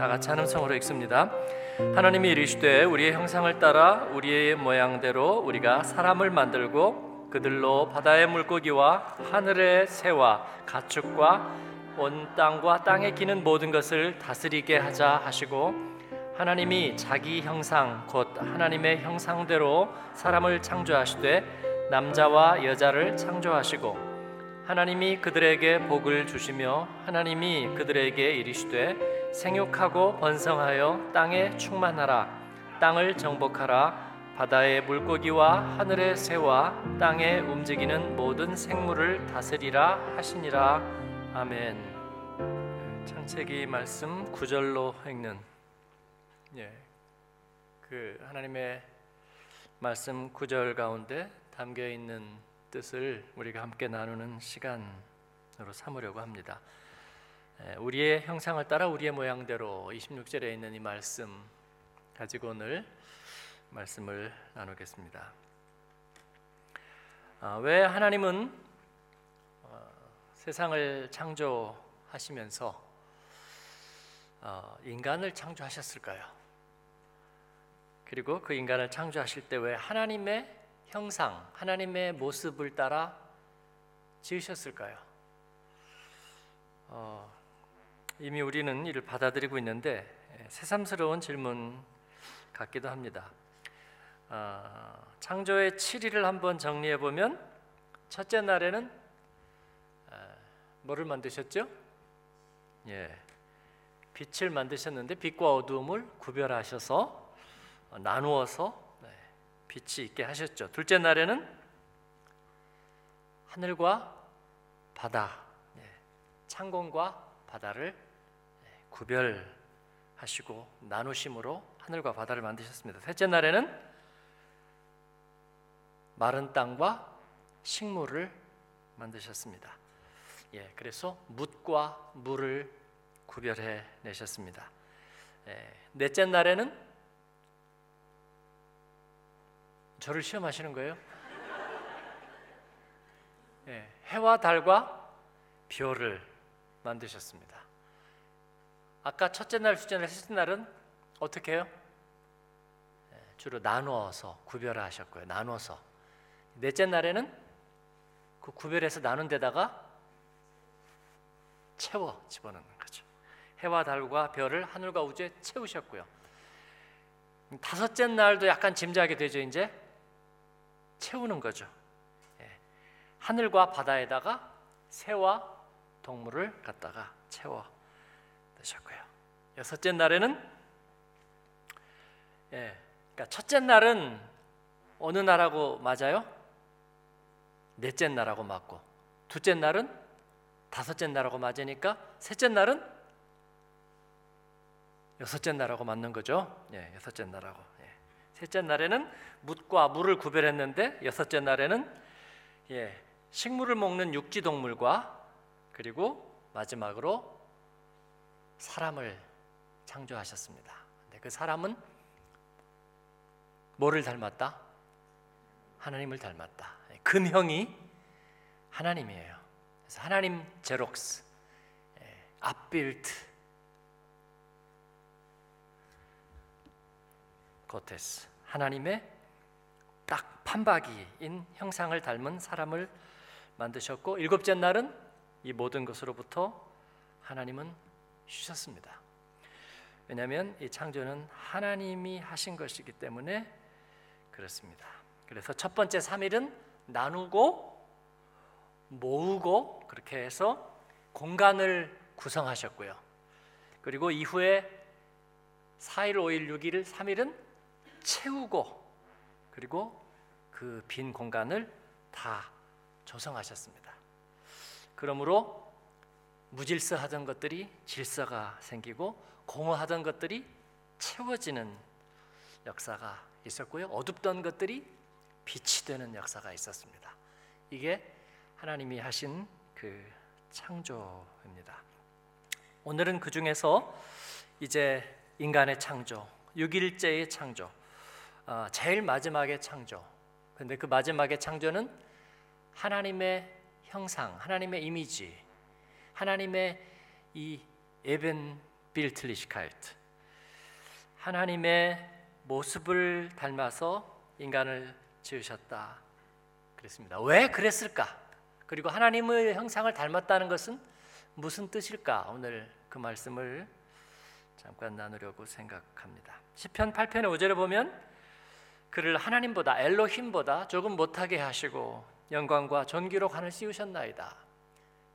다 같이 한 음성으로 읽습니다. 하나님이 이르시되 우리의 형상을 따라 우리의 모양대로 우리가 사람을 만들고 그들로 바다의 물고기와 하늘의 새와 가축과 온 땅과 땅에 기는 모든 것을 다스리게 하자 하시고 하나님이 자기 형상 곧 하나님의 형상대로 사람을 창조하시되 남자와 여자를 창조하시고 하나님이 그들에게 복을 주시며 하나님이 그들에게 이르시되 생육하고 번성하여 땅에 충만하라 땅을 정복하라 바다의 물고기와 하늘의 새와 땅에 움직이는 모든 생물을 다스리라 하시니라 아멘. 창세기 말씀 구절로 읽는 예. 그 하나님의 말씀 구절 가운데 담겨 있는 뜻을 우리가 함께 나누는 시간으로 삼으려고 합니다. 우리의 형상을 따라 우리의 모양대로 26절에 있는 이 말씀 가지고 오늘 말씀을 나누겠습니다. 아, 왜 하나님은 어, 세상을 창조하시면서 어, 인간을 창조하셨을까요? 그리고 그 인간을 창조하실 때 왜 하나님의 형상, 하나님의 모습을 따라 지으셨을까요? 어, 이미 우리는 이를 받아들이고 있는데 예, 새삼스러운 질문 같기도 합니다. 어, 창조의 7일을 한번 정리해 보면 첫째 날에는 어, 뭐를 만드셨죠? 예, 빛을 만드셨는데 빛과 어두움을 구별하셔서 어, 나누어서 빛이 있게 하셨죠. 둘째 날에는 하늘과 바다, 예, 창공과 바다를 예, 구별하시고 나누심으로 하늘과 바다를 만드셨습니다. 셋째 날에는 마른 땅과 식물을 만드셨습니다. 예, 그래서 묻과 물을 구별해 내셨습니다. 예, 넷째 날에는 저를 시험하시는 거예요? 네, 해와 달과 별을 만드셨습니다. 아까 첫째 날, 둘째 날, 셋째 날은 어떻게 해요? 네, 주로 나누어서 구별하셨고요. 나눠서 넷째 날에는 그 구별해서 나눈 데다가 채워 집어넣는 거죠. 해와 달과 별을 하늘과 우주에 채우셨고요. 다섯째 날도 약간 짐작이 되죠. 이제 채우는 거죠. 예. 하늘과 바다에다가 새와 동물을 갖다가 채워 넣으셨고요. 여섯째 날에는 예, 그러니까 첫째 날은 어느 나라고 맞아요? 넷째 날하고 맞고 둘째 날은 다섯째 날하고 맞으니까 셋째 날은 여섯째 날하고 맞는 거죠. 예, 여섯째 날하고. 셋째 날에는 묻과 물을 구별했는데 여섯째 날에는 예, 식물을 먹는 육지 동물과 그리고 마지막으로 사람을 창조하셨습니다. 근데 그 사람은 뭐를 닮았다? 하나님을 닮았다. 금형이 하나님이에요. 그래서 하나님 제록스, 앞빌트, 고테스. 하나님의 딱 판박이인 형상을 닮은 사람을 만드셨고 일곱째 날은 이 모든 것으로부터 하나님은 쉬셨습니다. 왜냐하면 이 창조는 하나님이 하신 것이기 때문에 그렇습니다. 그래서 첫 번째 3일은 나누고 모으고 그렇게 해서 공간을 구성하셨고요. 그리고 이후에 4일, 5일, 6일, 3일은 채우고 그리고 그 빈 공간을 다 조성하셨습니다. 그러므로 무질서하던 것들이 질서가 생기고 공허하던 것들이 채워지는 역사가 있었고요. 어둡던 것들이 빛이 되는 역사가 있었습니다. 이게 하나님이 하신 그 창조입니다. 오늘은 그 중에서 이제 인간의 창조, 6일째의 창조, 어, 제일 마지막의 창조. 근데 그 마지막의 창조는 하나님의 형상, 하나님의 이미지, 하나님의 이 에벤 빌틀리시카이트. 하나님의 모습을 닮아서 인간을 지으셨다. 그랬습니다. 왜 그랬을까? 그리고 하나님의 형상을 닮았다는 것은 무슨 뜻일까? 오늘 그 말씀을 잠깐 나누려고 생각합니다. 시편 8편의 5절에 보면 그를 하나님보다 엘로힘보다 조금 못하게 하시고 영광과 존귀로 관을 씌우셨나이다.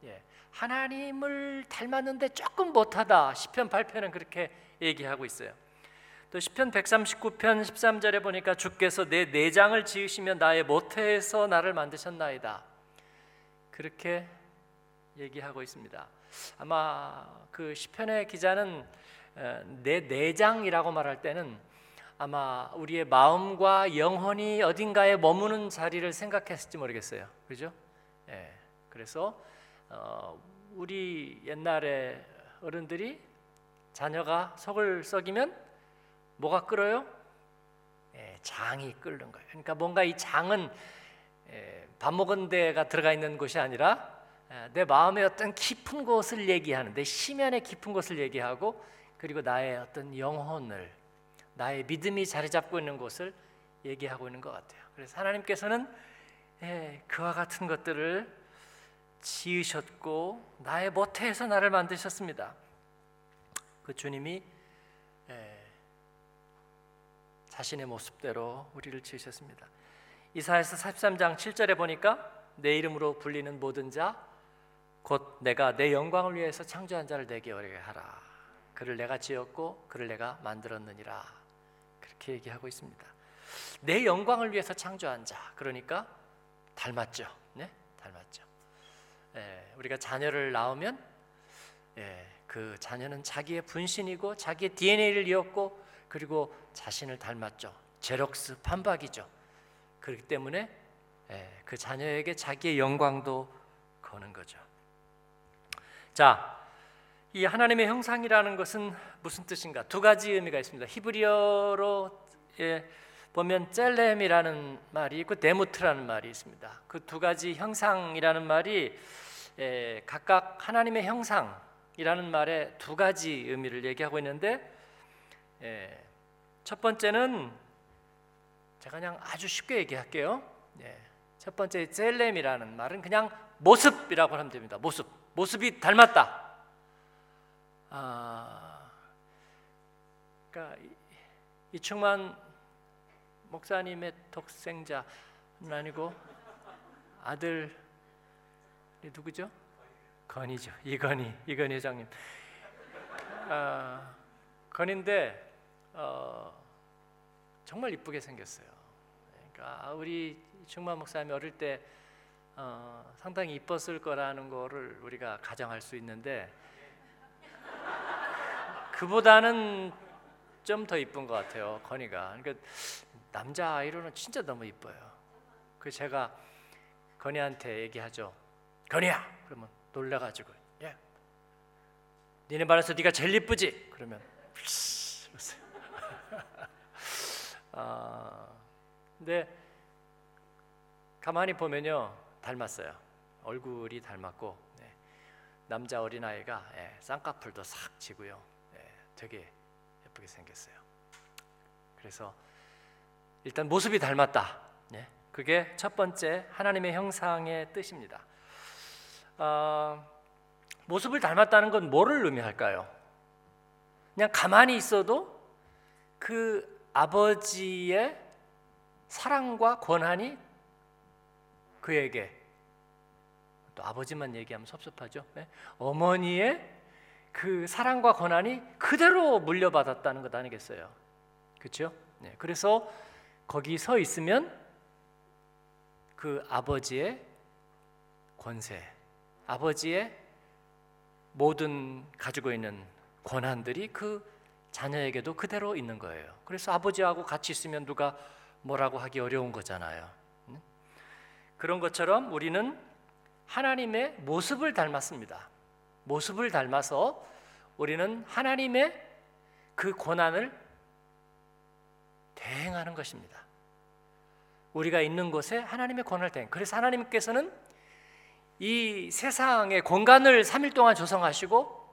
예, 하나님을 닮았는데 조금 못하다. 시편 8편은 그렇게 얘기하고 있어요. 또 시편 139편 13절에 보니까 주께서 내 내장을 지으시며 나의 모태에서 나를 만드셨나이다. 그렇게 얘기하고 있습니다. 아마 그 시편의 기자는 내 내장이라고 말할 때는 아마 우리의 마음과 영혼이 어딘가에 머무는 자리를 생각했을지 모르겠어요. 그죠? 예. 그래서 어, 우리 옛날에 어른들이 자녀가 속을 썩이면 뭐가 끓어요? 예, 장이 끓는 거예요. 그러니까 뭔가 이 장은 예, 밥 먹은 데가 들어가 있는 곳이 아니라 예, 내 마음의 어떤 깊은 곳을 얘기하는 내 심연의 깊은 곳을 얘기하고 그리고 나의 어떤 영혼을 나의 믿음이 자리 잡고 있는 곳을 얘기하고 있는 것 같아요. 그래서 하나님께서는 예, 그와 같은 것들을 지으셨고 나의 모태에서 나를 만드셨습니다. 그 주님이 예, 자신의 모습대로 우리를 지으셨습니다. 이사야서 43장 7절에 보니까 내 이름으로 불리는 모든 자 곧 내가 내 영광을 위해서 창조한 자를 내게 어리게 하라. 그를 내가 지었고 그를 내가 만들었느니라. 그렇게 얘기하고 있습니다. 내 영광을 위해서 창조한 자. 그러니까? 닮았죠. 예, 우리가 자녀를 낳으면 예, 그 자녀는 자기의 분신이고 자기의 DNA를 이었고 그리고 자신을 닮았죠. 제럭스 판박이죠. 그렇기 때문에 예, 그 자녀에게 자기의 영광도 거는 거죠. 자, 이 하나님의 형상이라는 것은 무슨 뜻인가? 두 가지 의미가 있습니다. 히브리어로 예, 보면 젤렘이라는 말이 있고 데무트라는 말이 있습니다. 그 두 가지 형상이라는 말이 예, 각각 하나님의 형상이라는 말에 두 가지 의미를 얘기하고 있는데 예, 첫 번째는 제가 그냥 아주 쉽게 얘기할게요. 예, 첫 번째 젤렘이라는 말은 그냥 모습이라고 하면 됩니다. 모습. 모습이 닮았다. 아, 그러니까 이충만 목사님의 독생자는 아니고 아들이 누구죠? 건이죠. 이건희, 이건희 회장님. 아, 건인데 어, 정말 이쁘게 생겼어요. 그러니까 우리 충만 목사님이 어릴 때 어, 상당히 이뻤을 거라는 거를 우리가 가정할 수 있는데 그보다는 좀 더 이쁜 것 같아요 건이가 그러니까 남자 아이로는 진짜 너무 이뻐요 그 제가 건이한테 얘기하죠 건이야 그러면 놀래가지고 예 니네 반에서 네가 제일 이쁘지 그러면 아 근데 가만히 보면요 닮았어요. 얼굴이 닮았고 네. 남자 어린 아이가 예, 쌍꺼풀도 싹 지고요. 예, 되게 예쁘게 생겼어요. 그래서 일단 모습이 닮았다. 예, 그게 첫 번째 하나님의 형상의 뜻입니다. 어, 모습을 닮았다는 건 뭐를 의미할까요? 그냥 가만히 있어도 그 아버지의 사랑과 권한이 그에게 또 아버지만 얘기하면 섭섭하죠. 네? 어머니의 그 사랑과 권한이 그대로 물려받았다는 것 아니겠어요? 그렇죠? 네. 그래서 거기 서 있으면 그 아버지의 권세, 아버지의 모든 가지고 있는 권한들이 그 자녀에게도 그대로 있는 거예요. 그래서 아버지하고 같이 있으면 누가 뭐라고 하기 어려운 거잖아요. 그런 것처럼 우리는 하나님의 모습을 닮았습니다. 모습을 닮아서 우리는 하나님의 그 고난을 대행하는 것입니다. 우리가 있는 곳에 하나님의 권한을 대행. 그래서 하나님께서는 이 세상의 공간을 3일 동안 조성하시고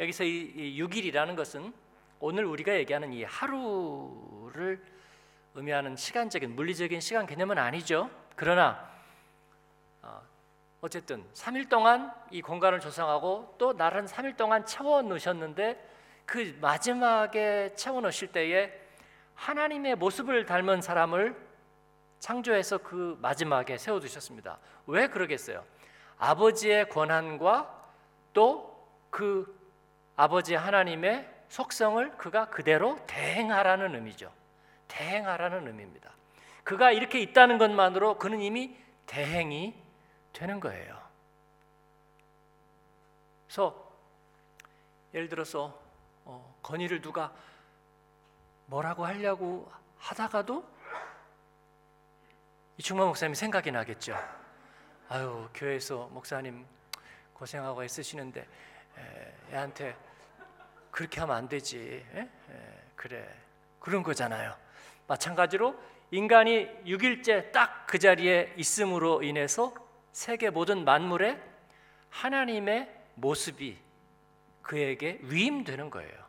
여기서 이 6일이라는 것은 오늘 우리가 얘기하는 이 하루를 의미하는 시간적인 물리적인 시간 개념은 아니죠. 그러나 어, 어쨌든 3일 동안 이 공간을 조성하고 또 나른 3일 동안 채워 넣으셨는데 그 마지막에 채워 넣으실 때에 하나님의 모습을 닮은 사람을 창조해서 그 마지막에 세워 두셨습니다. 왜 그러겠어요? 아버지의 권한과 또 그 아버지 하나님의 속성을 그가 그대로 대행하라는 의미죠. 대행하라는 의미입니다. 그가 이렇게 있다는 것만으로 그는 이미 대행이 되는 거예요. 그래서 예를 들어서 어, 건의를 누가 뭐라고 하려고 하다가도 이충만 목사님 생각이 나겠죠. 아유 교회에서 목사님 고생하고 애쓰시는데 에, 애한테 그렇게 하면 안 되지. 에? 에, 그래 그런 거잖아요. 마찬가지로 인간이 6일째 딱 그 자리에 있음으로 인해서 세계 모든 만물에 하나님의 모습이 그에게 위임되는 거예요.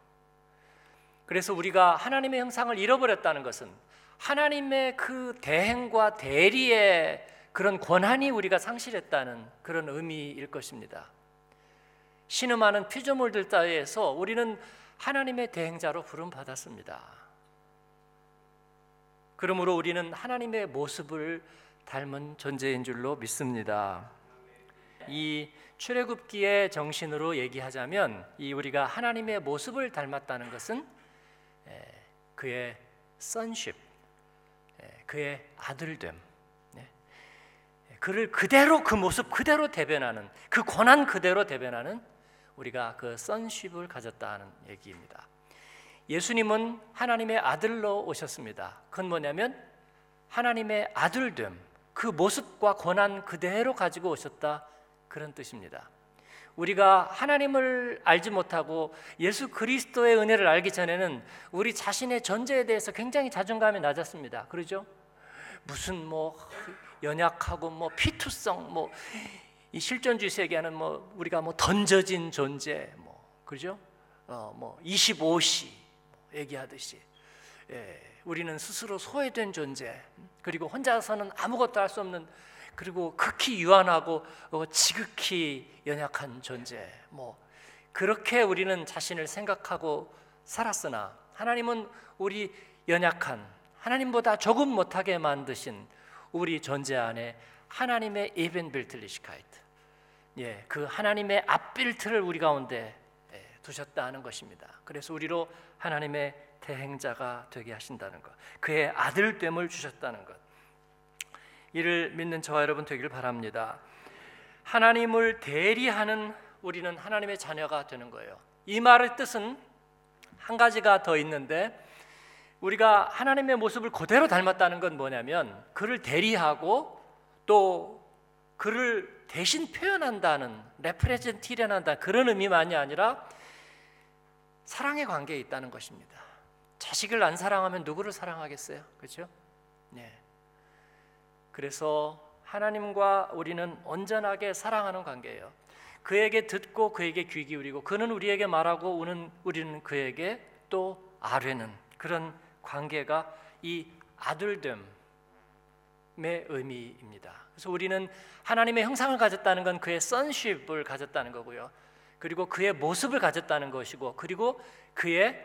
그래서 우리가 하나님의 형상을 잃어버렸다는 것은 하나님의 그 대행과 대리의 그런 권한이 우리가 상실했다는 그런 의미일 것입니다. 신음하는 피조물들 사이에서 우리는 하나님의 대행자로 부름 받았습니다. 그러므로 우리는 하나님의 모습을 닮은 존재인 줄로 믿습니다. 이 출애굽기의 정신으로 얘기하자면 이 우리가 하나님의 모습을 닮았다는 것은 그의 선십, 그의 아들됨, 네. 그를 그대로 그 모습 그대로 대변하는 그 권한 그대로 대변하는 우리가 그 선십을 가졌다는 얘기입니다. 예수님은 하나님의 아들로 오셨습니다. 그건 뭐냐면 하나님의 아들됨, 그 모습과 권한 그대로 가지고 오셨다 그런 뜻입니다. 우리가 하나님을 알지 못하고 예수 그리스도의 은혜를 알기 전에는 우리 자신의 존재에 대해서 굉장히 자존감이 낮았습니다. 그러죠? 무슨 뭐 연약하고 뭐 피투성 뭐 이 실존주의 얘기하는 뭐 우리가 뭐 던져진 존재 뭐 그죠? 어뭐 25시 얘기하듯이. 예, 우리는 스스로 소외된 존재. 그리고 혼자서는 아무것도 할 수 없는 그리고 극히 유한하고 어, 지극히 연약한 존재. 뭐 그렇게 우리는 자신을 생각하고 살았으나 하나님은 우리 연약한 하나님보다 조금 못하게 만드신 우리 존재 안에 하나님의 에벤 빌틀리시카이트 예, 그 하나님의 앞빌트를 우리 가운데 예, 두셨다는 것입니다. 그래서 우리로 하나님의 대행자가 되게 하신다는 것, 그의 아들됨을 주셨다는 것. 이를 믿는 저와 여러분 되기를 바랍니다. 하나님을 대리하는 우리는 하나님의 자녀가 되는 거예요. 이 말의 뜻은 한 가지가 더 있는데 우리가 하나님의 모습을 그대로 닮았다는 건 뭐냐면 그를 대리하고 또 그를 대신 표현한다는 레프레젠티련한다 그런 의미만이 아니라 사랑의 관계에 있다는 것입니다. 자식을 안 사랑하면 누구를 사랑하겠어요? 그렇죠? 네. 그래서 하나님과 우리는 온전하게 사랑하는 관계예요. 그에게 듣고 그에게 귀 기울이고 그는 우리에게 말하고 우는 우리는 그에게 또 아뢰는 그런 관계가 이 아들됨의 의미입니다. 그래서 우리는 하나님의 형상을 가졌다는 건 그의 선십을 가졌다는 거고요. 그리고 그의 모습을 가졌다는 것이고 그리고 그의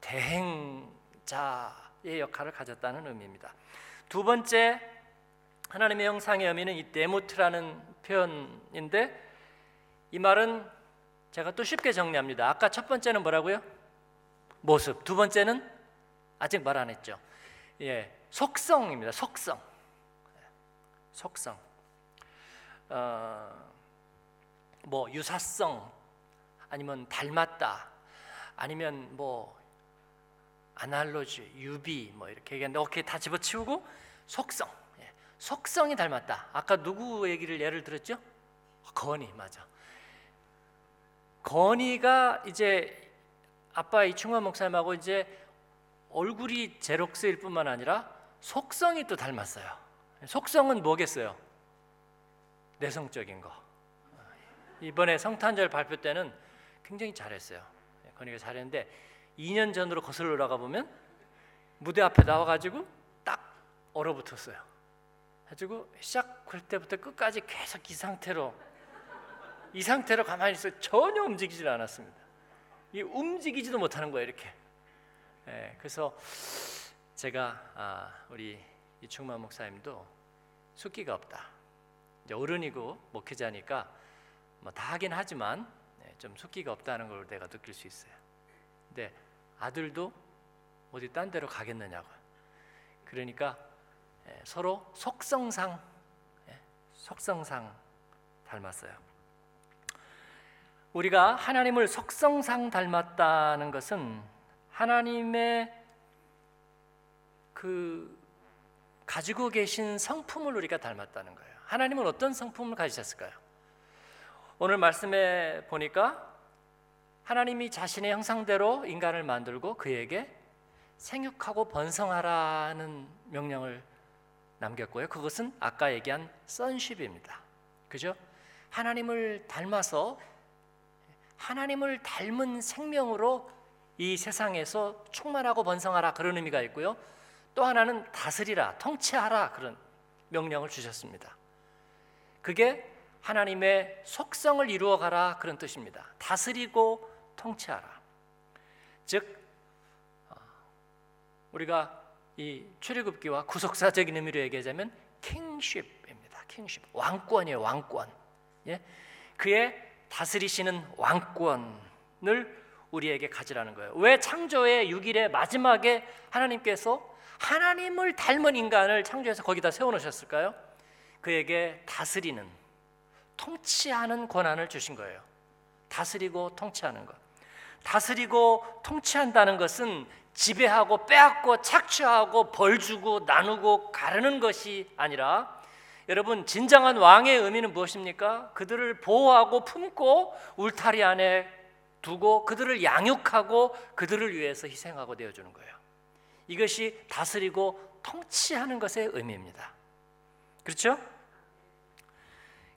대행자의 역할을 가졌다는 의미입니다. 두 번째 하나님의 형상의 의미는 이 데모트라는 표현인데 이 말은 제가 또 쉽게 정리합니다. 아까 첫 번째는 뭐라고요? 모습. 두 번째는 아직 말 안 했죠. 예, 속성입니다. 속성. 속성. 어, 뭐 유사성 아니면 닮았다 아니면 뭐 아날로지, 유비 뭐 이렇게 얘기하는데 오케이 다 집어치우고 속성. 예, 속성이 닮았다. 아까 누구 얘기를 예를 들었죠? 건이 맞아. 건이가 이제 아빠 이충만 목사님하고 이제 얼굴이 제록스일 뿐만 아니라 속성이 또 닮았어요. 속성은 뭐겠어요? 내성적인 거. 이번에 성탄절 발표 때는 굉장히 잘했어요. 예, 건이가 잘했는데 2년 전으로 거슬러 올라가 보면 무대 앞에 나와가지고 딱 얼어붙었어요. 가지고 시작할 때부터 끝까지 계속 이 상태로 이 상태로 가만히 있어 전혀 움직이질 않았습니다. 이 움직이지도 못하는 거예요 이렇게. 예, 그래서 제가 아, 우리 이충만 목사님도 숫기가 없다. 이제 어른이고 목회자니까 뭐 다 하긴 하지만 네, 좀 숫기가 없다는 걸 내가 느낄 수 있어요. 근데 아들도 어디 딴 데로 가겠느냐고. 그러니까 예, 서로 속성상 예, 속성상 닮았어요. 우리가 하나님을 속성상 닮았다는 것은 하나님의 그 가지고 계신 성품을 우리가 닮았다는 거예요. 하나님은 어떤 성품을 가지셨을까요? 오늘 말씀에 보니까 하나님이 자신의 형상대로 인간을 만들고 그에게 생육하고 번성하라는 명령을 남겼고요. 그것은 아까 얘기한 선십입니다. 그죠? 하나님을 닮아서 하나님을 닮은 생명으로 이 세상에서 충만하고 번성하라 그런 의미가 있고요. 또 하나는 다스리라, 통치하라 그런 명령을 주셨습니다. 그게 하나님의 속성을 이루어 가라 그런 뜻입니다. 다스리고 통치하라. 즉 어, 우리가 이 출애굽기와 구속사적인 의미로 얘기하자면 킹쉽입니다. 킹쉽 왕권이에요. 왕권. 예? 그의 다스리시는 왕권을 우리에게 가지라는 거예요. 왜 창조의 6일의 마지막에 하나님께서 하나님을 닮은 인간을 창조해서 거기다 세워 놓으셨을까요? 그에게 다스리는 통치하는 권한을 주신 거예요. 다스리고 통치하는 것. 다스리고 통치한다는 것은 지배하고 빼앗고 착취하고 벌 주고 나누고 가르는 것이 아니라 여러분 진정한 왕의 의미는 무엇입니까? 그들을 보호하고 품고 울타리 안에 두고 그들을 양육하고 그들을 위해서 희생하고 내어 주는 거예요. 이것이 다스리고 통치하는 것의 의미입니다. 그렇죠?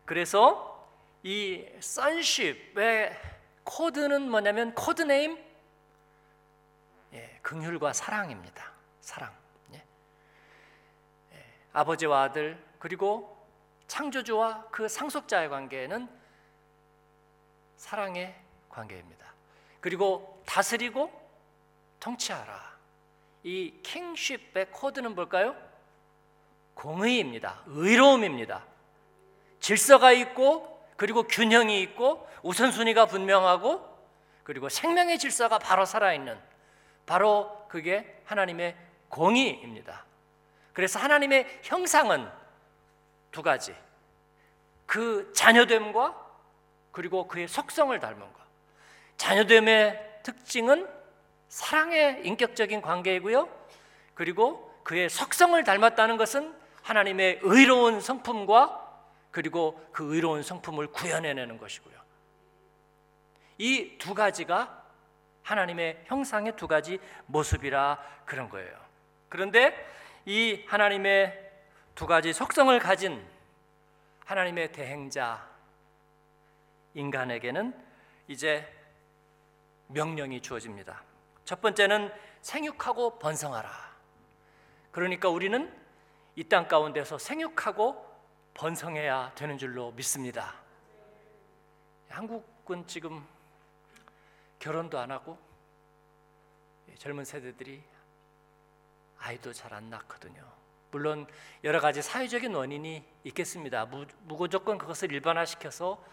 그래서 이 sonship의 코드는 뭐냐면 code name 예, 긍휼과 사랑입니다. 사랑. 예. 예, 아버지와 아들 그리고 창조주와 그 상속자의 관계는 사랑의 관계입니다. 그리고 다스리고 통치하라. 이 킹쉽의 코드는 뭘까요? 공의입니다. 의로움입니다. 질서가 있고 그리고 균형이 있고 우선순위가 분명하고 그리고 생명의 질서가 바로 살아있는 바로 그게 하나님의 공의입니다. 그래서 하나님의 형상은 두 가지. 그 자녀됨과 그리고 그의 속성을 닮은 것. 자녀됨의 특징은 사랑의 인격적인 관계이고요. 그리고 그의 속성을 닮았다는 것은 하나님의 의로운 성품과 그리고 그 의로운 성품을 구현해내는 것이고요. 이 두 가지가 하나님의 형상의 두 가지 모습이라 그런 거예요. 그런데 이 하나님의 두 가지 속성을 가진 하나님의 대행자 인간에게는 이제 명령이 주어집니다. 첫 번째는 생육하고 번성하라. 그러니까 우리는 이 땅 가운데서 생육하고 번성해야 되는 줄로 믿습니다. 한국은 지금 결혼도 안 하고 젊은 세대들이 아이도 잘 안 낳거든요. 물론 여러 가지 사회적인 원인이 있겠습니다. 무, 무조건 그것을 일반화시켜서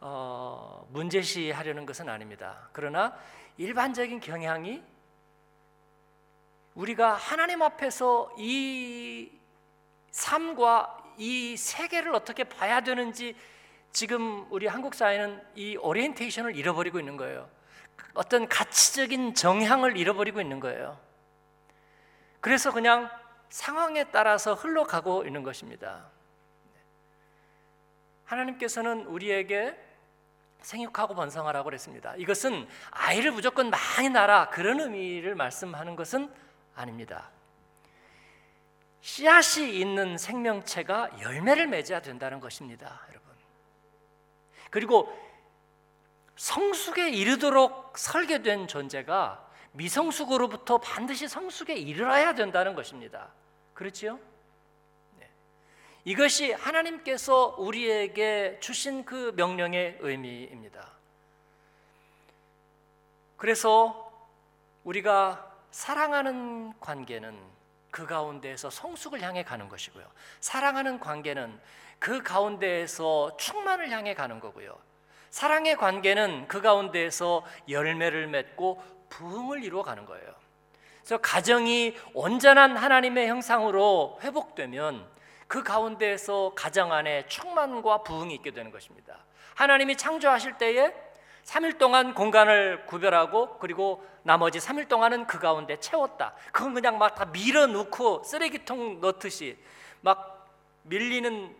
어, 문제시하려는 것은 아닙니다. 그러나 일반적인 경향이 우리가 하나님 앞에서 이 삶과 이 세계를 어떻게 봐야 되는지 지금 우리 한국 사회는 이 오리엔테이션을 잃어버리고 있는 거예요. 어떤 가치적인 정향을 잃어버리고 있는 거예요. 그래서 그냥 상황에 따라서 흘러가고 있는 것입니다. 하나님께서는 우리에게 생육하고 번성하라고 그랬습니다. 이것은 아이를 무조건 많이 낳아 그런 의미를 말씀하는 것은 아닙니다. 씨앗이 있는 생명체가 열매를 맺어야 된다는 것입니다, 여러분. 그리고 성숙에 이르도록 설계된 존재가 미성숙으로부터 반드시 성숙에 이르러야 된다는 것입니다. 그렇지요? 네. 이것이 하나님께서 우리에게 주신 그 명령의 의미입니다. 그래서 우리가 사랑하는 관계는 그 가운데에서 성숙을 향해 가는 것이고요. 사랑하는 관계는 그 가운데에서 충만을 향해 가는 거고요. 사랑의 관계는 그 가운데에서 열매를 맺고 부흥을 이루어 가는 거예요. 그래서 가정이 온전한 하나님의 형상으로 회복되면 그 가운데에서 가정 안에 충만과 부흥이 있게 되는 것입니다. 하나님이 창조하실 때에 3일 동안 공간을 구별하고 그리고 나머지 3일 동안은 그 가운데 채웠다. 그건 그냥 막 다 밀어넣고 쓰레기통 넣듯이 막 밀리는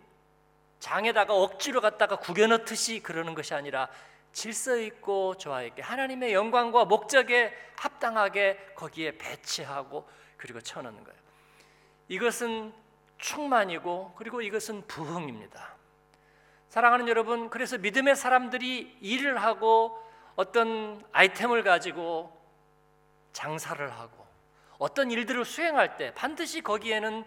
장에다가 억지로 갖다가 구겨 넣듯이 그러는 것이 아니라 질서 있고 조화 있게 하나님의 영광과 목적에 합당하게 거기에 배치하고 그리고 쳐넣는 거예요. 이것은 충만이고 그리고 이것은 부흥입니다. 사랑하는 여러분, 그래서 믿음의 사람들이 일을 하고 어떤 아이템을 가지고 장사를 하고 어떤 일들을 수행할 때 반드시 거기에는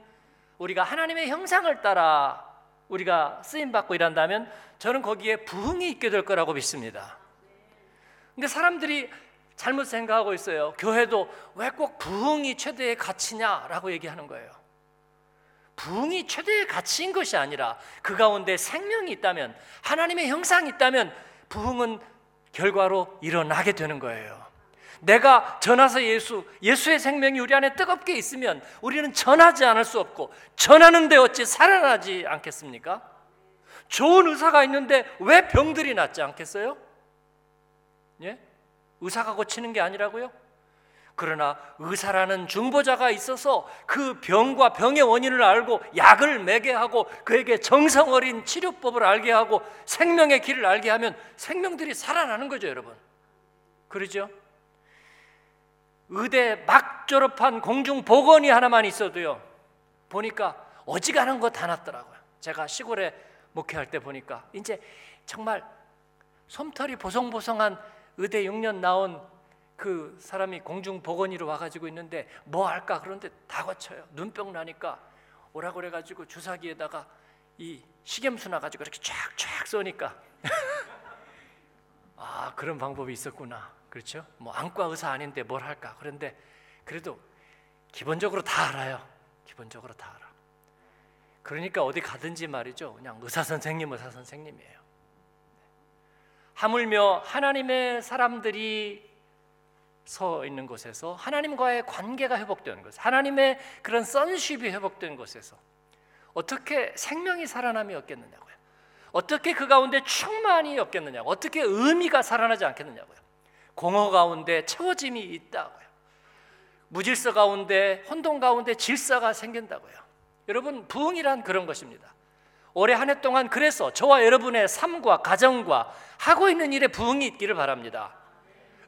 우리가 하나님의 형상을 따라 우리가 쓰임 받고 일한다면 저는 거기에 부흥이 있게 될 거라고 믿습니다. 근데 사람들이 잘못 생각하고 있어요. 교회도 왜 꼭 부흥이 최대의 가치냐라고 얘기하는 거예요. 부흥이 최대의 가치인 것이 아니라 그 가운데 생명이 있다면 하나님의 형상이 있다면 부흥은 결과로 일어나게 되는 거예요. 내가 전하서 예수, 예수의 생명이 우리 안에 뜨겁게 있으면 우리는 전하지 않을 수 없고 전하는데 어찌 살아나지 않겠습니까? 좋은 의사가 있는데 왜 병들이 낫지 않겠어요? 예? 의사가 고치는 게 아니라고요? 그러나 의사라는 중보자가 있어서 그 병과 병의 원인을 알고 약을 매게 하고 그에게 정성 어린 치료법을 알게 하고 생명의 길을 알게 하면 생명들이 살아나는 거죠, 여러분. 그러죠? 의대 막 졸업한 공중 보건이 하나만 있어도요. 보니까 어지간한 거 다 났더라고요. 제가 시골에 목회할 때 보니까 이제 정말 솜털이 보송보송한 의대 6년 나온 그 사람이 공중 보건이로 와가지고 있는데 뭐 할까 그런데 다 거쳐요. 눈병 나니까 오라 그래가지고 주사기에다가 이 식염수 나가지고 이렇게 쫙쫙 쏘니까 아 그런 방법이 있었구나. 그렇죠? 뭐 안과 의사 아닌데 뭘 할까? 그런데 그래도 기본적으로 다 알아요. 기본적으로 다 알아. 그러니까 어디 가든지 말이죠. 그냥 의사 선생님, 의사 선생님이에요. 하물며 하나님의 사람들이 서 있는 곳에서 하나님과의 관계가 회복되는 것, 하나님의 그런 선쉽이 회복된 곳에서 어떻게 생명이 살아남이 없겠느냐고요. 어떻게 그 가운데 충만이 없겠느냐고, 어떻게 의미가 살아나지 않겠느냐고요. 공허 가운데 채워짐이 있다고요. 무질서 가운데 혼돈 가운데 질서가 생긴다고요. 여러분 부흥이란 그런 것입니다. 올해 한 해 동안 그래서 저와 여러분의 삶과 가정과 하고 있는 일에 부흥이 있기를 바랍니다.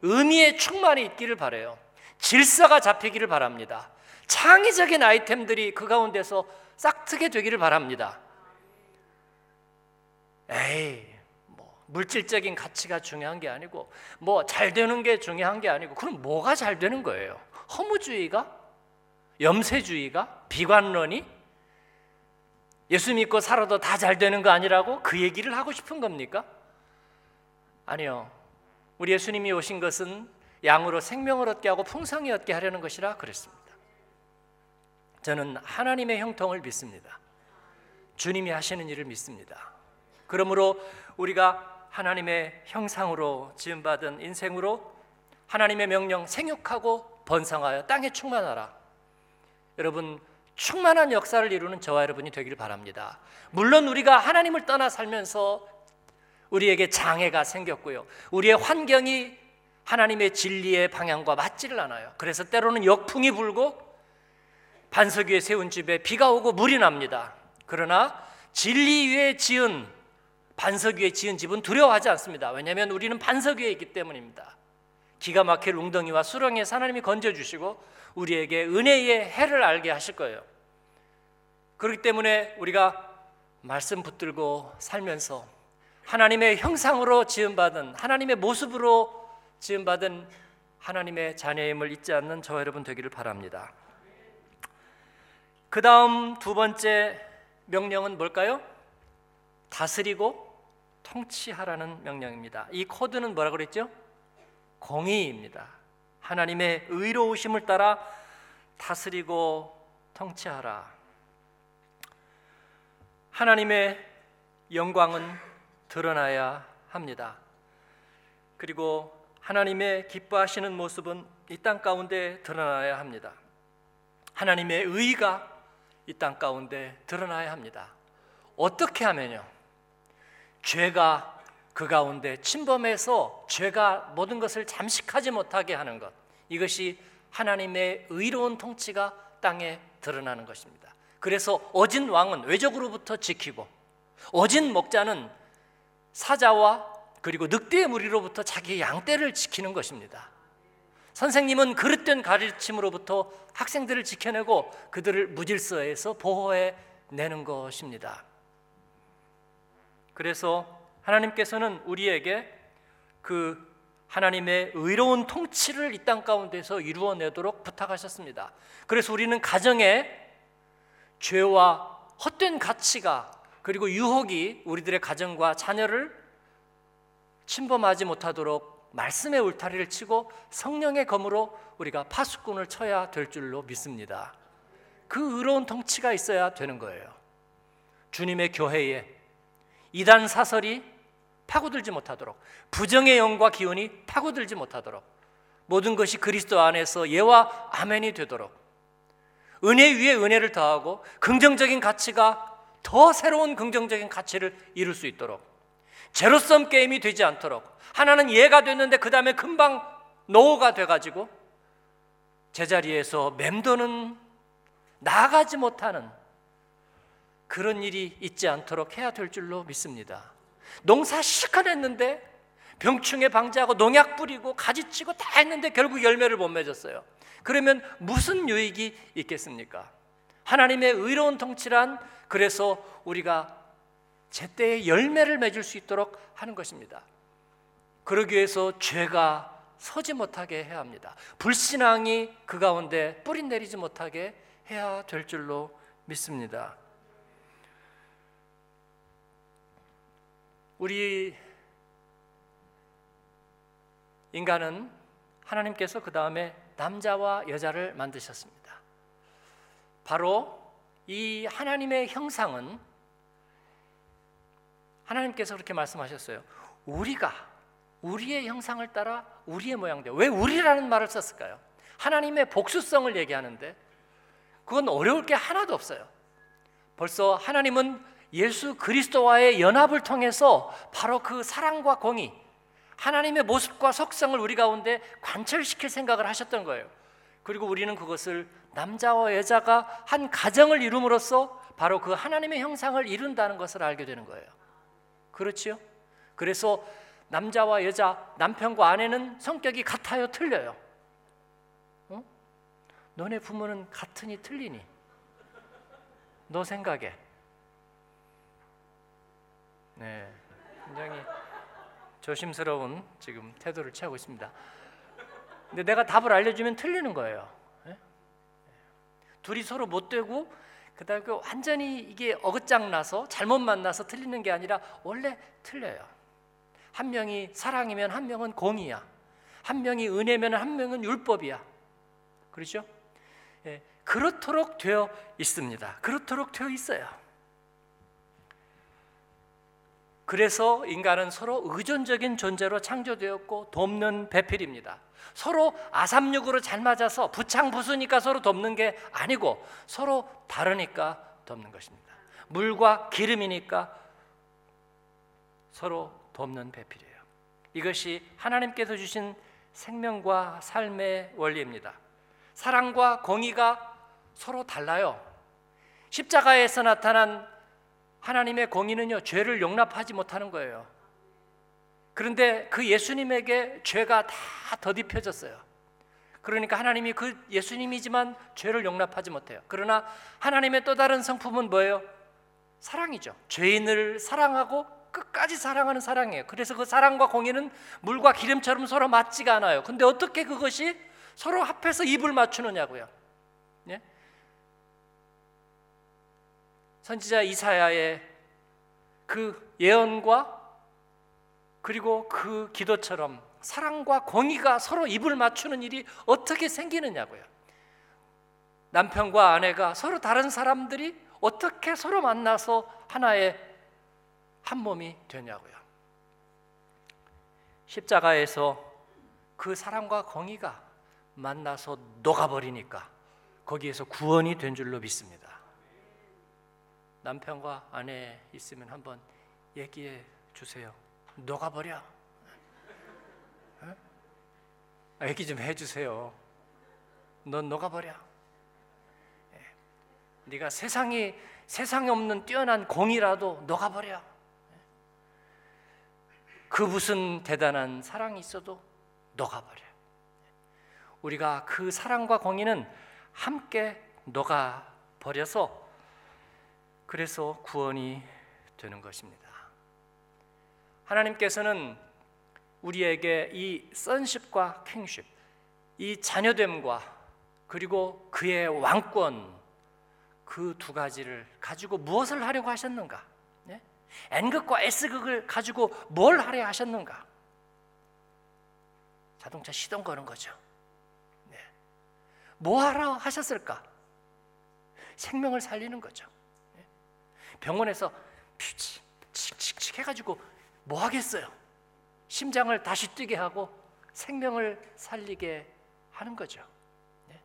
의미의 충만이 있기를 바래요. 질서가 잡히기를 바랍니다. 창의적인 아이템들이 그 가운데서 싹트게 되기를 바랍니다. 에이, 뭐 물질적인 가치가 중요한 게 아니고 뭐 잘 되는 게 중요한 게 아니고 그럼 뭐가 잘 되는 거예요? 허무주의가? 염세주의가? 비관론이? 예수 믿고 살아도 다 잘 되는 거 아니라고 그 얘기를 하고 싶은 겁니까? 아니요. 우리 예수님이 오신 것은 양으로 생명을 얻게 하고 풍성히 얻게 하려는 것이라 그랬습니다. 저는 하나님의 형통을 믿습니다. 주님이 하시는 일을 믿습니다. 그러므로 우리가 하나님의 형상으로 지음받은 인생으로 하나님의 명령 생육하고 번성하여 땅에 충만하라. 여러분 충만한 역사를 이루는 저와 여러분이 되기를 바랍니다. 물론 우리가 하나님을 떠나 살면서 우리에게 장애가 생겼고요. 우리의 환경이 하나님의 진리의 방향과 맞지를 않아요. 그래서 때로는 역풍이 불고 반석 위에 세운 집에 비가 오고 물이 납니다. 그러나 진리 위에 지은 반석 위에 지은 집은 두려워하지 않습니다. 왜냐하면 우리는 반석 위에 있기 때문입니다. 기가 막힐 웅덩이와 수렁에 하나님이 건져 주시고 우리에게 은혜의 해를 알게 하실 거예요. 그렇기 때문에 우리가 말씀 붙들고 살면서 하나님의 형상으로 지음받은 하나님의 모습으로 지음받은 하나님의 자녀임을 잊지 않는 저와 여러분 되기를 바랍니다. 그 다음 두 번째 명령은 뭘까요? 다스리고 통치하라는 명령입니다. 이 코드는 뭐라 그랬죠? 공의입니다. 하나님의 의로우심을 따라 다스리고 통치하라. 하나님의 영광은 드러나야 합니다. 그리고 하나님의 기뻐하시는 모습은 이 땅 가운데 드러나야 합니다. 하나님의 의가 이 땅 가운데 드러나야 합니다. 어떻게 하면요? 죄가 그 가운데 침범해서 죄가 모든 것을 잠식하지 못하게 하는 것. 이것이 하나님의 의로운 통치가 땅에 드러나는 것입니다. 그래서 어진 왕은 외적으로부터 지키고 어진 목자는 사자와 그리고 늑대의 무리로부터 자기 양떼를 지키는 것입니다. 선생님은 그릇된 가르침으로부터 학생들을 지켜내고 그들을 무질서에서 보호해 내는 것입니다. 그래서 하나님께서는 우리에게 그 하나님의 의로운 통치를 이 땅 가운데서 이루어내도록 부탁하셨습니다. 그래서 우리는 가정에 죄와 헛된 가치가 그리고 유혹이 우리들의 가정과 자녀를 침범하지 못하도록 말씀의 울타리를 치고 성령의 검으로 우리가 파수꾼을 쳐야 될 줄로 믿습니다. 그 의로운 통치가 있어야 되는 거예요. 주님의 교회에 이단 사설이 파고들지 못하도록 부정의 영과 기운이 파고들지 못하도록 모든 것이 그리스도 안에서 예와 아멘이 되도록 은혜 위에 은혜를 더하고 긍정적인 가치가 더 새로운 긍정적인 가치를 이룰 수 있도록 제로섬 게임이 되지 않도록 하나는 예가 됐는데 그 다음에 금방 노가 돼가지고 제자리에서 맴도는 나아가지 못하는 그런 일이 있지 않도록 해야 될 줄로 믿습니다. 농사 실컷 했는데 병충해 방지하고 농약 뿌리고 가지 치고 다 했는데 결국 열매를 못 맺었어요. 그러면 무슨 유익이 있겠습니까? 하나님의 의로운 통치란 그래서 우리가 제때에 열매를 맺을 수 있도록 하는 것입니다. 그러기 위해서 죄가 서지 못하게 해야 합니다. 불신앙이 그 가운데 뿌리 내리지 못하게 해야 될 줄로 믿습니다. 우리 인간은 하나님께서 그 다음에 남자와 여자를 만드셨습니다. 바로 이 하나님의 형상은 하나님께서 그렇게 말씀하셨어요. 우리가 우리의 형상을 따라 우리의 모양대로 왜 우리라는 말을 썼을까요? 하나님의 복수성을 얘기하는데 그건 어려울 게 하나도 없어요. 벌써 하나님은 예수 그리스도와의 연합을 통해서 바로 그 사랑과 공의, 하나님의 모습과 속성을 우리 가운데 관철시킬 생각을 하셨던 거예요. 그리고 우리는 그것을 남자와 여자가 한 가정을 이룸으로써 바로 그 하나님의 형상을 이룬다는 것을 알게 되는 거예요. 그렇지요? 그래서 남자와 여자, 남편과 아내는 성격이 같아요, 틀려요? 어? 너네 부모는 같으니 틀리니? 너 생각에? 네, 굉장히 조심스러운 지금 태도를 취하고 있습니다. 근데 내가 답을 알려주면 틀리는 거예요. 네? 둘이 서로 못 되고 그다음에 그 완전히 이게 어긋장 나서 잘못 만나서 틀리는 게 아니라 원래 틀려요. 한 명이 사랑이면 한 명은 공이야. 한 명이 은혜면 한 명은 율법이야. 그렇죠? 예, 그렇도록 되어 있습니다. 그렇도록 되어 있어요. 그래서 인간은 서로 의존적인 존재로 창조되었고 돕는 배필입니다. 서로 아삼육으로 잘 맞아서 부창부수니까 서로 돕는 게 아니고 서로 다르니까 돕는 것입니다. 물과 기름이니까 서로 돕는 배필이에요. 이것이 하나님께서 주신 생명과 삶의 원리입니다. 사랑과 공의가 서로 달라요. 십자가에서 나타난 하나님의 공의는요, 죄를 용납하지 못하는 거예요. 그런데 그 예수님에게 죄가 다 더딥혀졌어요. 그러니까 하나님이 그 예수님이지만 죄를 용납하지 못해요. 그러나 하나님의 또 다른 성품은 뭐예요? 사랑이죠. 죄인을 사랑하고 끝까지 사랑하는 사랑이에요. 그래서 그 사랑과 공의는 물과 기름처럼 서로 맞지가 않아요. 근데 어떻게 그것이 서로 합해서 입을 맞추느냐고요. 예? 선지자 이사야의 그 예언과 그리고 그 기도처럼 사랑과 공의가 서로 입을 맞추는 일이 어떻게 생기느냐고요. 남편과 아내가 서로 다른 사람들이 어떻게 서로 만나서 하나의 한 몸이 되냐고요. 십자가에서 그 사랑과 공의가 만나서 녹아버리니까 거기에서 구원이 된 줄로 믿습니다. 남편과 아내 있으면 한번 얘기해 주세요. 녹아버려. 아, 얘기 좀 해주세요. 넌 녹아버려. 예. 네가 세상이 세상에 없는 뛰어난 공이라도 녹아버려. 예. 그 무슨 대단한 사랑이 있어도 녹아버려. 우리가 그 사랑과 공의는 함께 녹아버려서 그래서 구원이 되는 것입니다. 하나님께서는 우리에게 이 선십과 킹십, 이 자녀됨과 그리고 그의 왕권 그 두 가지를 가지고 무엇을 하려고 하셨는가? 네? N극과 S극을 가지고 뭘 하려 하셨는가? 자동차 시동 거는 거죠. 네. 뭐 하러 하셨을까? 생명을 살리는 거죠. 네. 병원에서 퓨치, 칙칙칙 해가지고 뭐 하겠어요? 심장을 다시 뛰게 하고 생명을 살리게 하는 거죠. 네.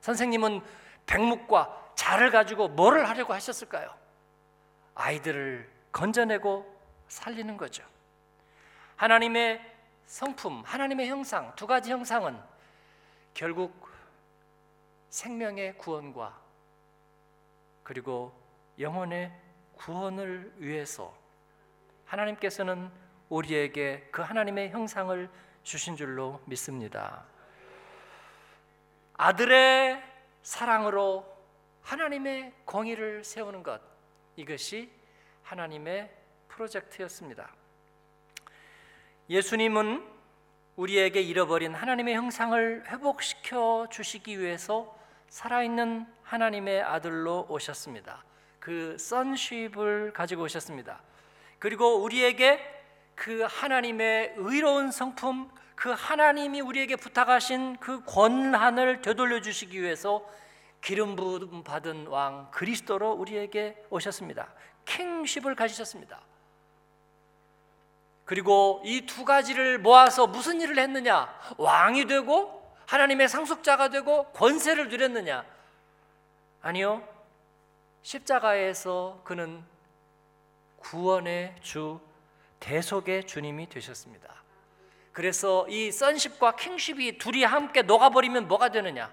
선생님은 백묵과 자를 가지고 뭐를 하려고 하셨을까요? 아이들을 건져내고 살리는 거죠. 하나님의 성품, 하나님의 형상, 두 가지 형상은 결국 생명의 구원과 그리고 영혼의 구원을 위해서 하나님께서는 우리에게 그 하나님의 형상을 주신 줄로 믿습니다. 아들의 사랑으로 하나님의 공의를 세우는 것 이것이 하나님의 프로젝트였습니다. 예수님은 우리에게 잃어버린 하나님의 형상을 회복시켜 주시기 위해서 살아있는 하나님의 아들로 오셨습니다. 그 선쉽을 가지고 오셨습니다. 그리고 우리에게 그 하나님의 의로운 성품, 그 하나님이 우리에게 부탁하신 그 권한을 되돌려 주시기 위해서 기름 부음 받은 왕 그리스도로 우리에게 오셨습니다. 킹십을 가지셨습니다. 그리고 이 두 가지를 모아서 무슨 일을 했느냐? 왕이 되고 하나님의 상속자가 되고 권세를 누렸느냐? 아니요. 십자가에서 그는 구원의 주 대속의 주님이 되셨습니다. 그래서 이 선십과 킹십이 둘이 함께 녹아버리면 뭐가 되느냐?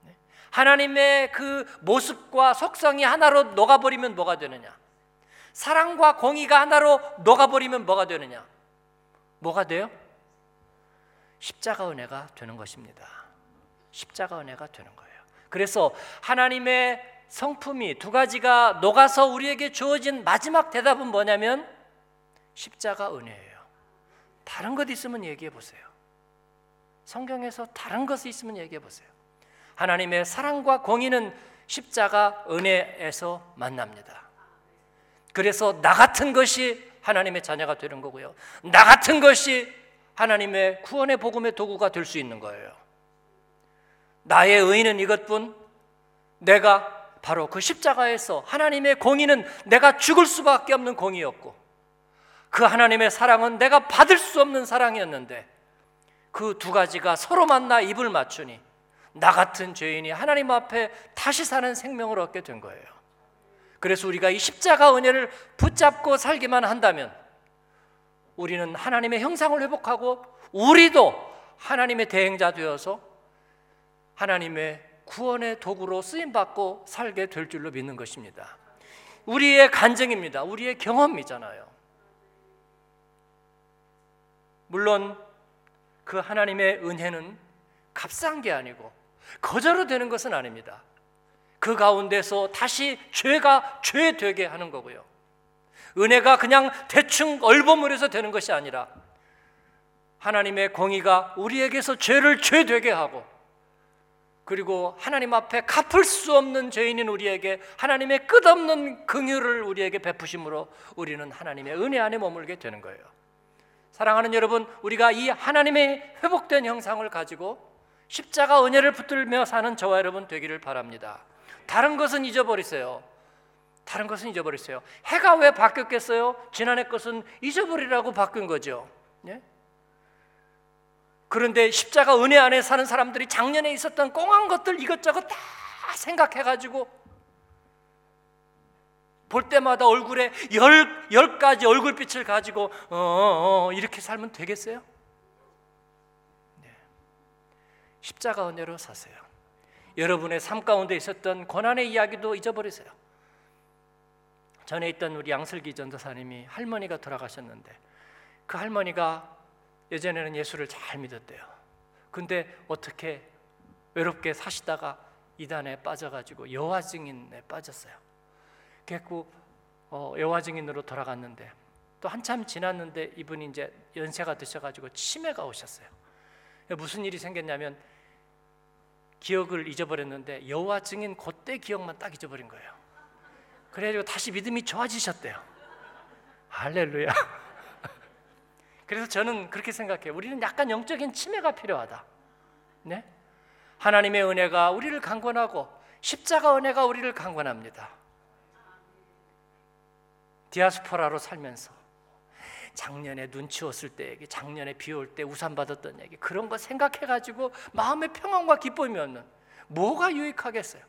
네? 하나님의 그 모습과 속성이 하나로 녹아버리면 뭐가 되느냐? 사랑과 공의가 하나로 녹아버리면 뭐가 되느냐? 뭐가 돼요? 십자가 은혜가 되는 것입니다. 십자가 은혜가 되는 거예요. 그래서 하나님의 성품이 두 가지가 녹아서 우리에게 주어진 마지막 대답은 뭐냐면 십자가 은혜예요. 다른 것 있으면 얘기해 보세요. 성경에서 다른 것이 있으면 얘기해 보세요. 하나님의 사랑과 공의는 십자가 은혜에서 만납니다. 그래서 나 같은 것이 하나님의 자녀가 되는 거고요. 나 같은 것이 하나님의 구원의 복음의 도구가 될 수 있는 거예요. 나의 의는 이것뿐 내가 바로 그 십자가에서 하나님의 공의는 내가 죽을 수밖에 없는 공의였고 그 하나님의 사랑은 내가 받을 수 없는 사랑이었는데 그 두 가지가 서로 만나 입을 맞추니 나 같은 죄인이 하나님 앞에 다시 사는 생명을 얻게 된 거예요. 그래서 우리가 이 십자가 은혜를 붙잡고 살기만 한다면 우리는 하나님의 형상을 회복하고 우리도 하나님의 대행자 되어서 하나님의 구원의 도구로 쓰임 받고 살게 될 줄로 믿는 것입니다. 우리의 간증입니다. 우리의 경험이잖아요. 물론 그 하나님의 은혜는 값싼 게 아니고 거저로 되는 것은 아닙니다. 그 가운데서 다시 죄가 죄 되게 하는 거고요. 은혜가 그냥 대충 얼버무려서 되는 것이 아니라 하나님의 공의가 우리에게서 죄를 죄 되게 하고 그리고 하나님 앞에 갚을 수 없는 죄인인 우리에게 하나님의 끝없는 긍휼을 우리에게 베푸심으로 우리는 하나님의 은혜 안에 머물게 되는 거예요. 사랑하는 여러분, 우리가 이 하나님의 회복된 형상을 가지고 십자가 은혜를 붙들며 사는 저와 여러분 되기를 바랍니다. 다른 것은 잊어버리세요. 다른 것은 잊어버리세요. 해가 왜 바뀌었겠어요? 지난해 것은 잊어버리라고 바뀐 거죠. 예? 그런데 십자가 은혜 안에 사는 사람들이 작년에 있었던 꽁한 것들 이것저것 다 생각해가지고 볼 때마다 얼굴에 열, 열 가지 얼굴빛을 가지고 어, 어, 어, 이렇게 살면 되겠어요? 네. 십자가 은혜로 사세요. 여러분의 삶 가운데 있었던 고난의 이야기도 잊어버리세요. 전에 있던 우리 양슬기 전도사님이 할머니가 돌아가셨는데 그 할머니가 예전에는 예수를 잘 믿었대요. 근데 어떻게 외롭게 사시다가 이단에 빠져가지고 여화 증인에 빠졌어요. 그래고 어, 여화 증인으로 돌아갔는데 또 한참 지났는데 이분이 이제 연세가 드셔가지고 치매가 오셨어요. 무슨 일이 생겼냐면 기억을 잊어버렸는데 여호와 증인 그때 기억만 딱 잊어버린 거예요. 그래가지고 다시 믿음이 좋아지셨대요. 할렐루야. 그래서 저는 그렇게 생각해요. 우리는 약간 영적인 치매가 필요하다. 네? 하나님의 은혜가 우리를 강권하고 십자가 은혜가 우리를 강권합니다. 디아스포라로 살면서 작년에 눈 치웠을 때 얘기, 작년에 비 올 때 우산 받았던 얘기 그런 거 생각해 가지고 마음의 평안과 기쁨이 없는 뭐가 유익하겠어요?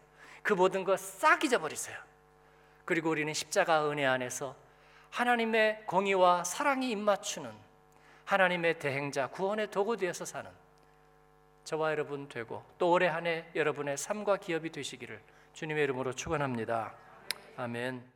그 모든 거 싹 잊어버리세요. 그리고 우리는 십자가 은혜 안에서 하나님의 공의와 사랑이 입맞추는 하나님의 대행자 구원의 도구 되어서 사는 저와 여러분 되고 또 올해 한 해 여러분의 삶과 기업이 되시기를 주님의 이름으로 축원합니다. 아멘.